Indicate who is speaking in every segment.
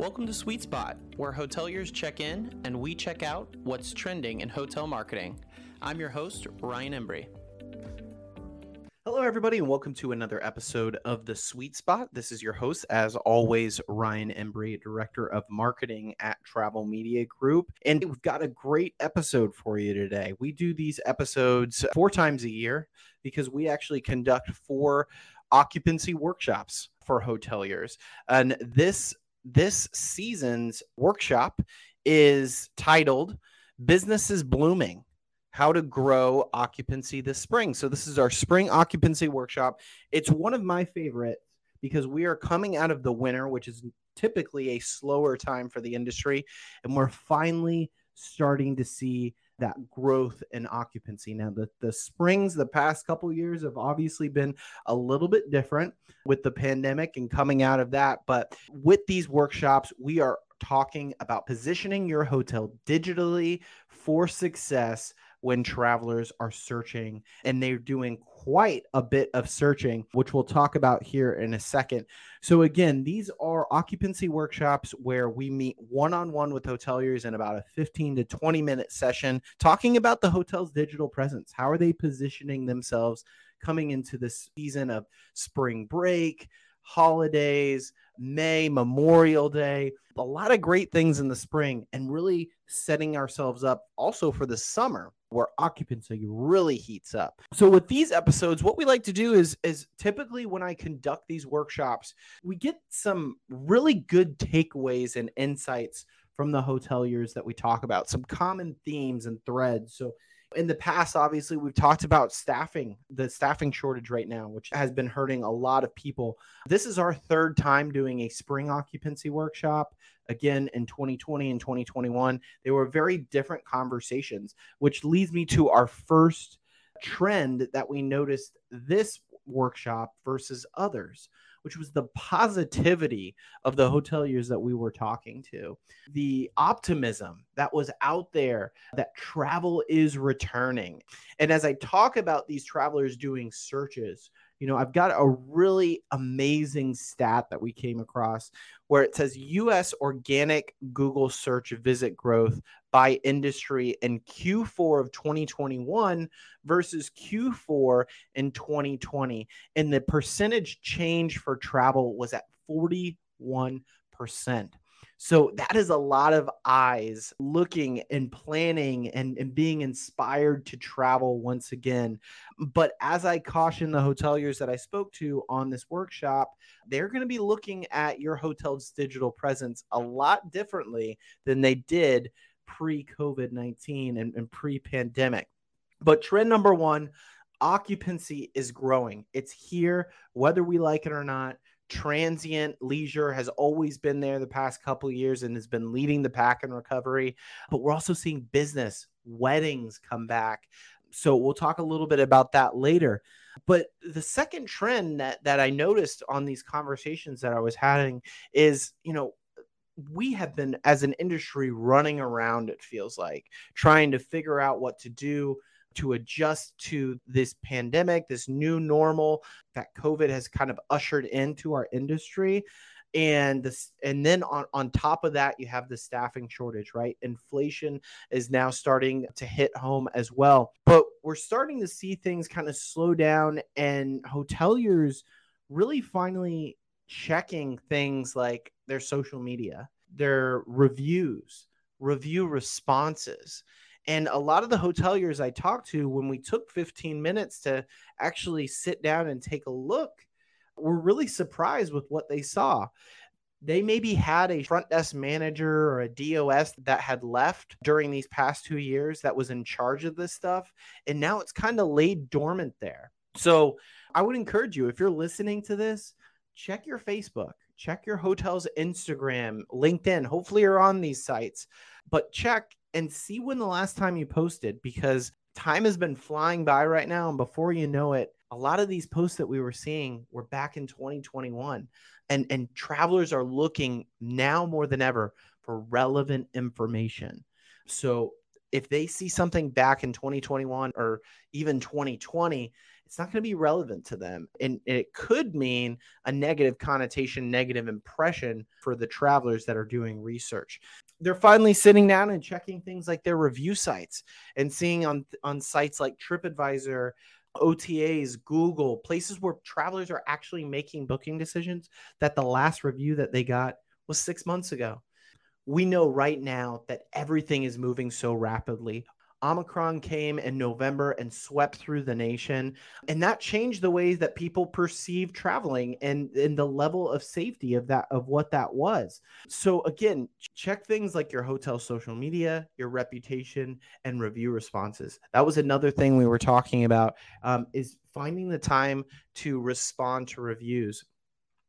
Speaker 1: Welcome to Sweet Spot, where hoteliers check in and we check out what's trending in hotel marketing. I'm your host, Ryan Embry. Hello, everybody, and welcome to another episode of The Sweet Spot. This is your host, as always, Ryan Embry, Director of Marketing at Travel Media Group. And we've got a great episode for you today. We do these episodes four times a year because we actually conduct four occupancy workshops for hoteliers. And this this season's workshop is titled Businesses Blooming How to Grow Occupancy This Spring. So, this is our spring occupancy workshop. It's one of my favorites because we are coming out of the winter, which is typically a slower time for the industry, and we're finally starting to see that growth and occupancy. Now, the, the springs the past couple years have obviously been a little bit different with the pandemic and coming out of that. But with these workshops, we are talking about positioning your hotel digitally for success when travelers are searching and they're doing quite a bit of searching, which we'll talk about here in a second. So, again, these are occupancy workshops where we meet one on one with hoteliers in about a 15 to 20 minute session, talking about the hotel's digital presence. How are they positioning themselves coming into this season of spring break? holidays, May, Memorial Day, a lot of great things in the spring, and really setting ourselves up also for the summer where occupancy really heats up. So with these episodes, what we like to do is is typically when I conduct these workshops, we get some really good takeaways and insights from the hoteliers that we talk about, some common themes and threads. So in the past, obviously, we've talked about staffing, the staffing shortage right now, which has been hurting a lot of people. This is our third time doing a spring occupancy workshop. Again, in 2020 and 2021, they were very different conversations, which leads me to our first trend that we noticed this workshop versus others which was the positivity of the hoteliers that we were talking to, the optimism that was out there that travel is returning. And as I talk about these travelers doing searches, you know, I've got a really amazing stat that we came across where it says US organic Google search visit growth by industry in Q4 of 2021 versus Q4 in 2020. And the percentage change for travel was at 41%. So that is a lot of eyes looking and planning and, and being inspired to travel once again. But as I caution the hoteliers that I spoke to on this workshop, they're going to be looking at your hotel's digital presence a lot differently than they did pre COVID 19 and, and pre pandemic. But trend number one occupancy is growing. It's here, whether we like it or not transient leisure has always been there the past couple years and has been leading the pack in recovery but we're also seeing business weddings come back. So we'll talk a little bit about that later. But the second trend that that i noticed on these conversations that i was having is you know we have been as an industry running around it feels like trying to figure out what to do to adjust to this pandemic, this new normal that COVID has kind of ushered into our industry. And this, and then on, on top of that, you have the staffing shortage, right? Inflation is now starting to hit home as well. But we're starting to see things kind of slow down and hoteliers really finally checking things like their social media, their reviews, review responses. And a lot of the hoteliers I talked to, when we took 15 minutes to actually sit down and take a look, were really surprised with what they saw. They maybe had a front desk manager or a DOS that had left during these past two years that was in charge of this stuff. And now it's kind of laid dormant there. So I would encourage you, if you're listening to this, check your Facebook, check your hotel's Instagram, LinkedIn. Hopefully, you're on these sites, but check and see when the last time you posted because time has been flying by right now. And before you know it, a lot of these posts that we were seeing were back in 2021. And, and travelers are looking now more than ever for relevant information. So if they see something back in 2021 or even 2020, it's not going to be relevant to them. And it could mean a negative connotation, negative impression for the travelers that are doing research. They're finally sitting down and checking things like their review sites and seeing on, on sites like TripAdvisor, OTAs, Google, places where travelers are actually making booking decisions that the last review that they got was six months ago. We know right now that everything is moving so rapidly. Omicron came in November and swept through the nation. And that changed the ways that people perceive traveling and, and the level of safety of that of what that was. So again, check things like your hotel social media, your reputation, and review responses. That was another thing we were talking about um, is finding the time to respond to reviews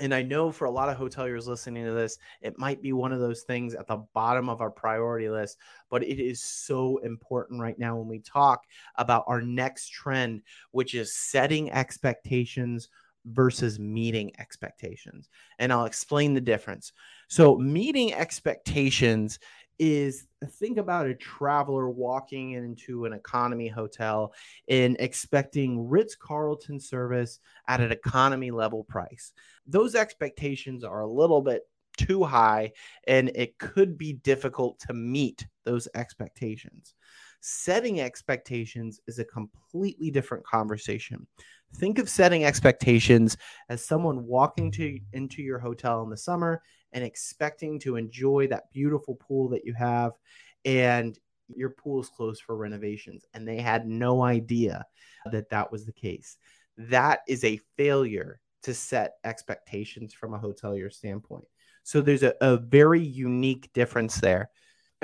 Speaker 1: and I know for a lot of hoteliers listening to this, it might be one of those things at the bottom of our priority list, but it is so important right now when we talk about our next trend, which is setting expectations versus meeting expectations. And I'll explain the difference. So, meeting expectations is uh, think about a traveler walking into an economy hotel and expecting Ritz Carlton service at an economy level price. Those expectations are a little bit too high, and it could be difficult to meet those expectations. Setting expectations is a completely different conversation. Think of setting expectations as someone walking to into your hotel in the summer and expecting to enjoy that beautiful pool that you have and your pool is closed for renovations and they had no idea that that was the case. That is a failure to set expectations from a hotelier standpoint. So there's a, a very unique difference there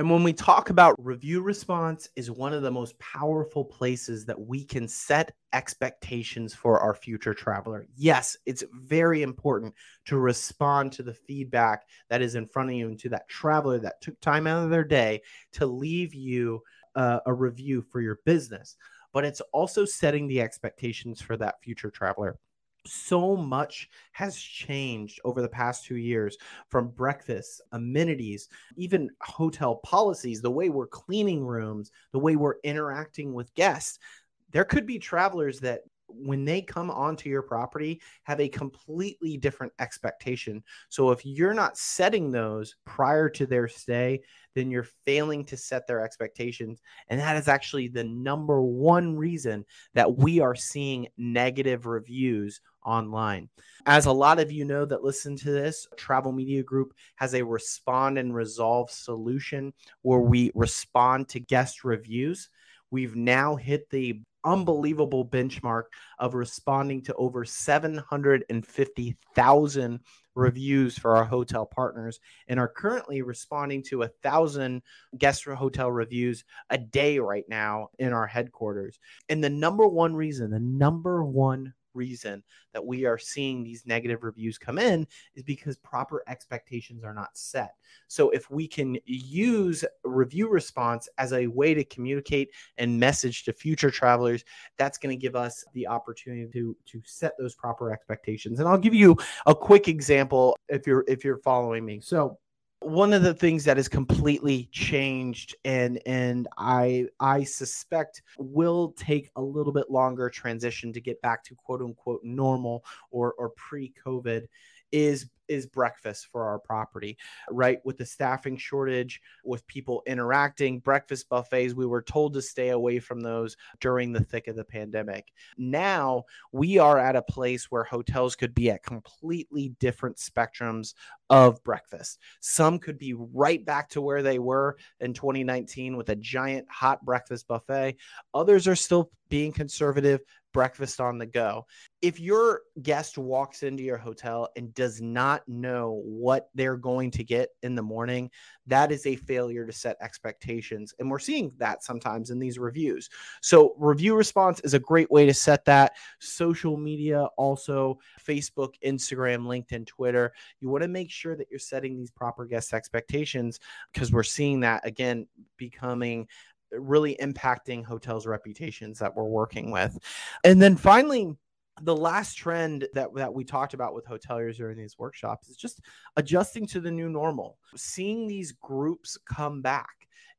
Speaker 1: and when we talk about review response is one of the most powerful places that we can set expectations for our future traveler. Yes, it's very important to respond to the feedback that is in front of you and to that traveler that took time out of their day to leave you uh, a review for your business. But it's also setting the expectations for that future traveler so much has changed over the past two years from breakfast, amenities, even hotel policies, the way we're cleaning rooms, the way we're interacting with guests. There could be travelers that when they come onto your property have a completely different expectation. So if you're not setting those prior to their stay, then you're failing to set their expectations. And that is actually the number one reason that we are seeing negative reviews online. As a lot of you know that listen to this, Travel Media Group has a respond and resolve solution where we respond to guest reviews. We've now hit the unbelievable benchmark of responding to over 750,000 reviews for our hotel partners and are currently responding to a thousand guest hotel reviews a day right now in our headquarters. And the number one reason, the number one reason that we are seeing these negative reviews come in is because proper expectations are not set. So if we can use review response as a way to communicate and message to future travelers, that's going to give us the opportunity to to set those proper expectations. And I'll give you a quick example if you're if you're following me. So one of the things that has completely changed and and i i suspect will take a little bit longer transition to get back to quote unquote normal or or pre-covid is is breakfast for our property, right? With the staffing shortage, with people interacting, breakfast buffets, we were told to stay away from those during the thick of the pandemic. Now we are at a place where hotels could be at completely different spectrums of breakfast. Some could be right back to where they were in 2019 with a giant hot breakfast buffet. Others are still being conservative, breakfast on the go. If your guest walks into your hotel and does not know what they're going to get in the morning, that is a failure to set expectations. And we're seeing that sometimes in these reviews. So, review response is a great way to set that. Social media, also Facebook, Instagram, LinkedIn, Twitter. You want to make sure that you're setting these proper guest expectations because we're seeing that again becoming really impacting hotels' reputations that we're working with. And then finally, the last trend that, that we talked about with hoteliers during these workshops is just adjusting to the new normal, seeing these groups come back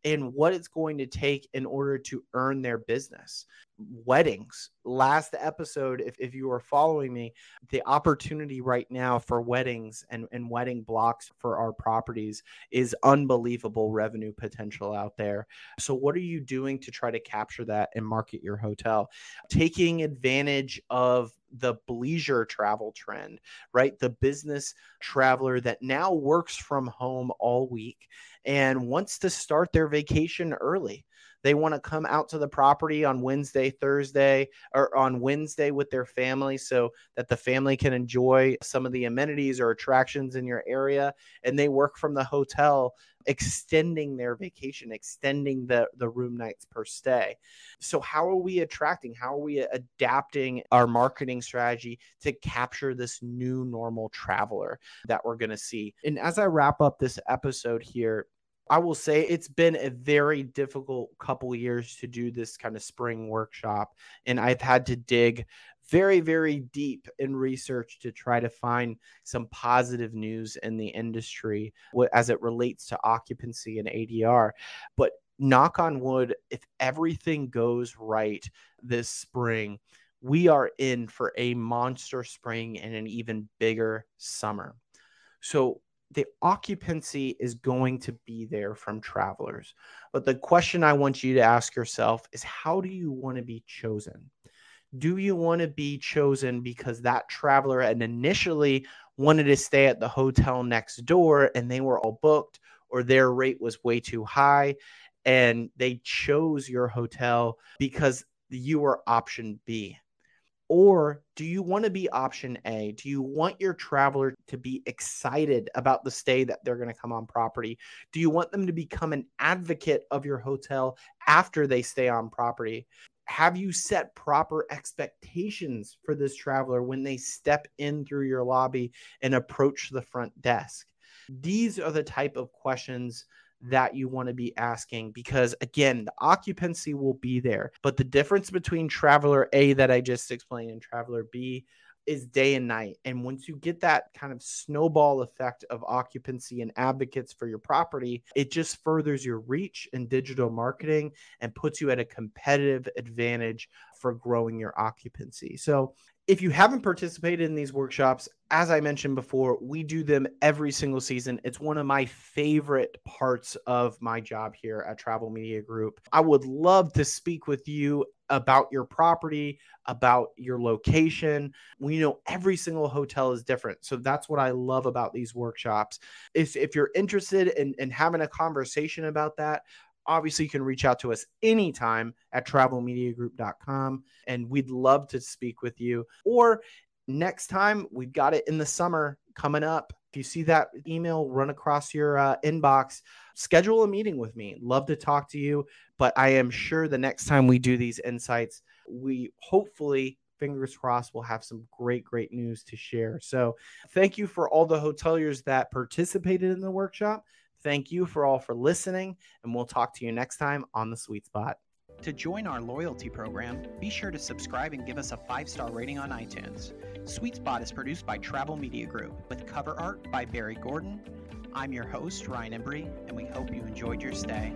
Speaker 1: and what it's going to take in order to earn their business. Weddings. Last episode, if, if you were following me, the opportunity right now for weddings and, and wedding blocks for our properties is unbelievable revenue potential out there. So, what are you doing to try to capture that and market your hotel? Taking advantage of the leisure travel trend, right? The business traveler that now works from home all week and wants to start their vacation early. They want to come out to the property on Wednesday, Thursday, or on Wednesday with their family so that the family can enjoy some of the amenities or attractions in your area. And they work from the hotel extending their vacation, extending the, the room nights per stay. So, how are we attracting? How are we adapting our marketing strategy to capture this new normal traveler that we're going to see? And as I wrap up this episode here, I will say it's been a very difficult couple years to do this kind of spring workshop. And I've had to dig very, very deep in research to try to find some positive news in the industry as it relates to occupancy and ADR. But knock on wood, if everything goes right this spring, we are in for a monster spring and an even bigger summer. So the occupancy is going to be there from travelers. But the question I want you to ask yourself is how do you want to be chosen? Do you want to be chosen because that traveler had initially wanted to stay at the hotel next door and they were all booked or their rate was way too high and they chose your hotel because you were option B? Or do you want to be option A? Do you want your traveler to be excited about the stay that they're going to come on property? Do you want them to become an advocate of your hotel after they stay on property? Have you set proper expectations for this traveler when they step in through your lobby and approach the front desk? These are the type of questions that you want to be asking because again the occupancy will be there but the difference between traveler a that i just explained and traveler b is day and night and once you get that kind of snowball effect of occupancy and advocates for your property it just furthers your reach in digital marketing and puts you at a competitive advantage for growing your occupancy. So if you haven't participated in these workshops, as I mentioned before, we do them every single season. It's one of my favorite parts of my job here at Travel Media Group. I would love to speak with you about your property, about your location. We know every single hotel is different. So that's what I love about these workshops. If, if you're interested in, in having a conversation about that, obviously you can reach out to us anytime at travelmediagroup.com and we'd love to speak with you. Or next time we've got it in the summer coming up. If you see that email run across your uh, inbox. Schedule a meeting with me. Love to talk to you but i am sure the next time we do these insights we hopefully fingers crossed we'll have some great great news to share. So thank you for all the hoteliers that participated in the workshop Thank you for all for listening, and we'll talk to you next time on the Sweet Spot.
Speaker 2: To join our loyalty program, be sure to subscribe and give us a five star rating on iTunes. Sweet Spot is produced by Travel Media Group with cover art by Barry Gordon. I'm your host, Ryan Embry, and we hope you enjoyed your stay.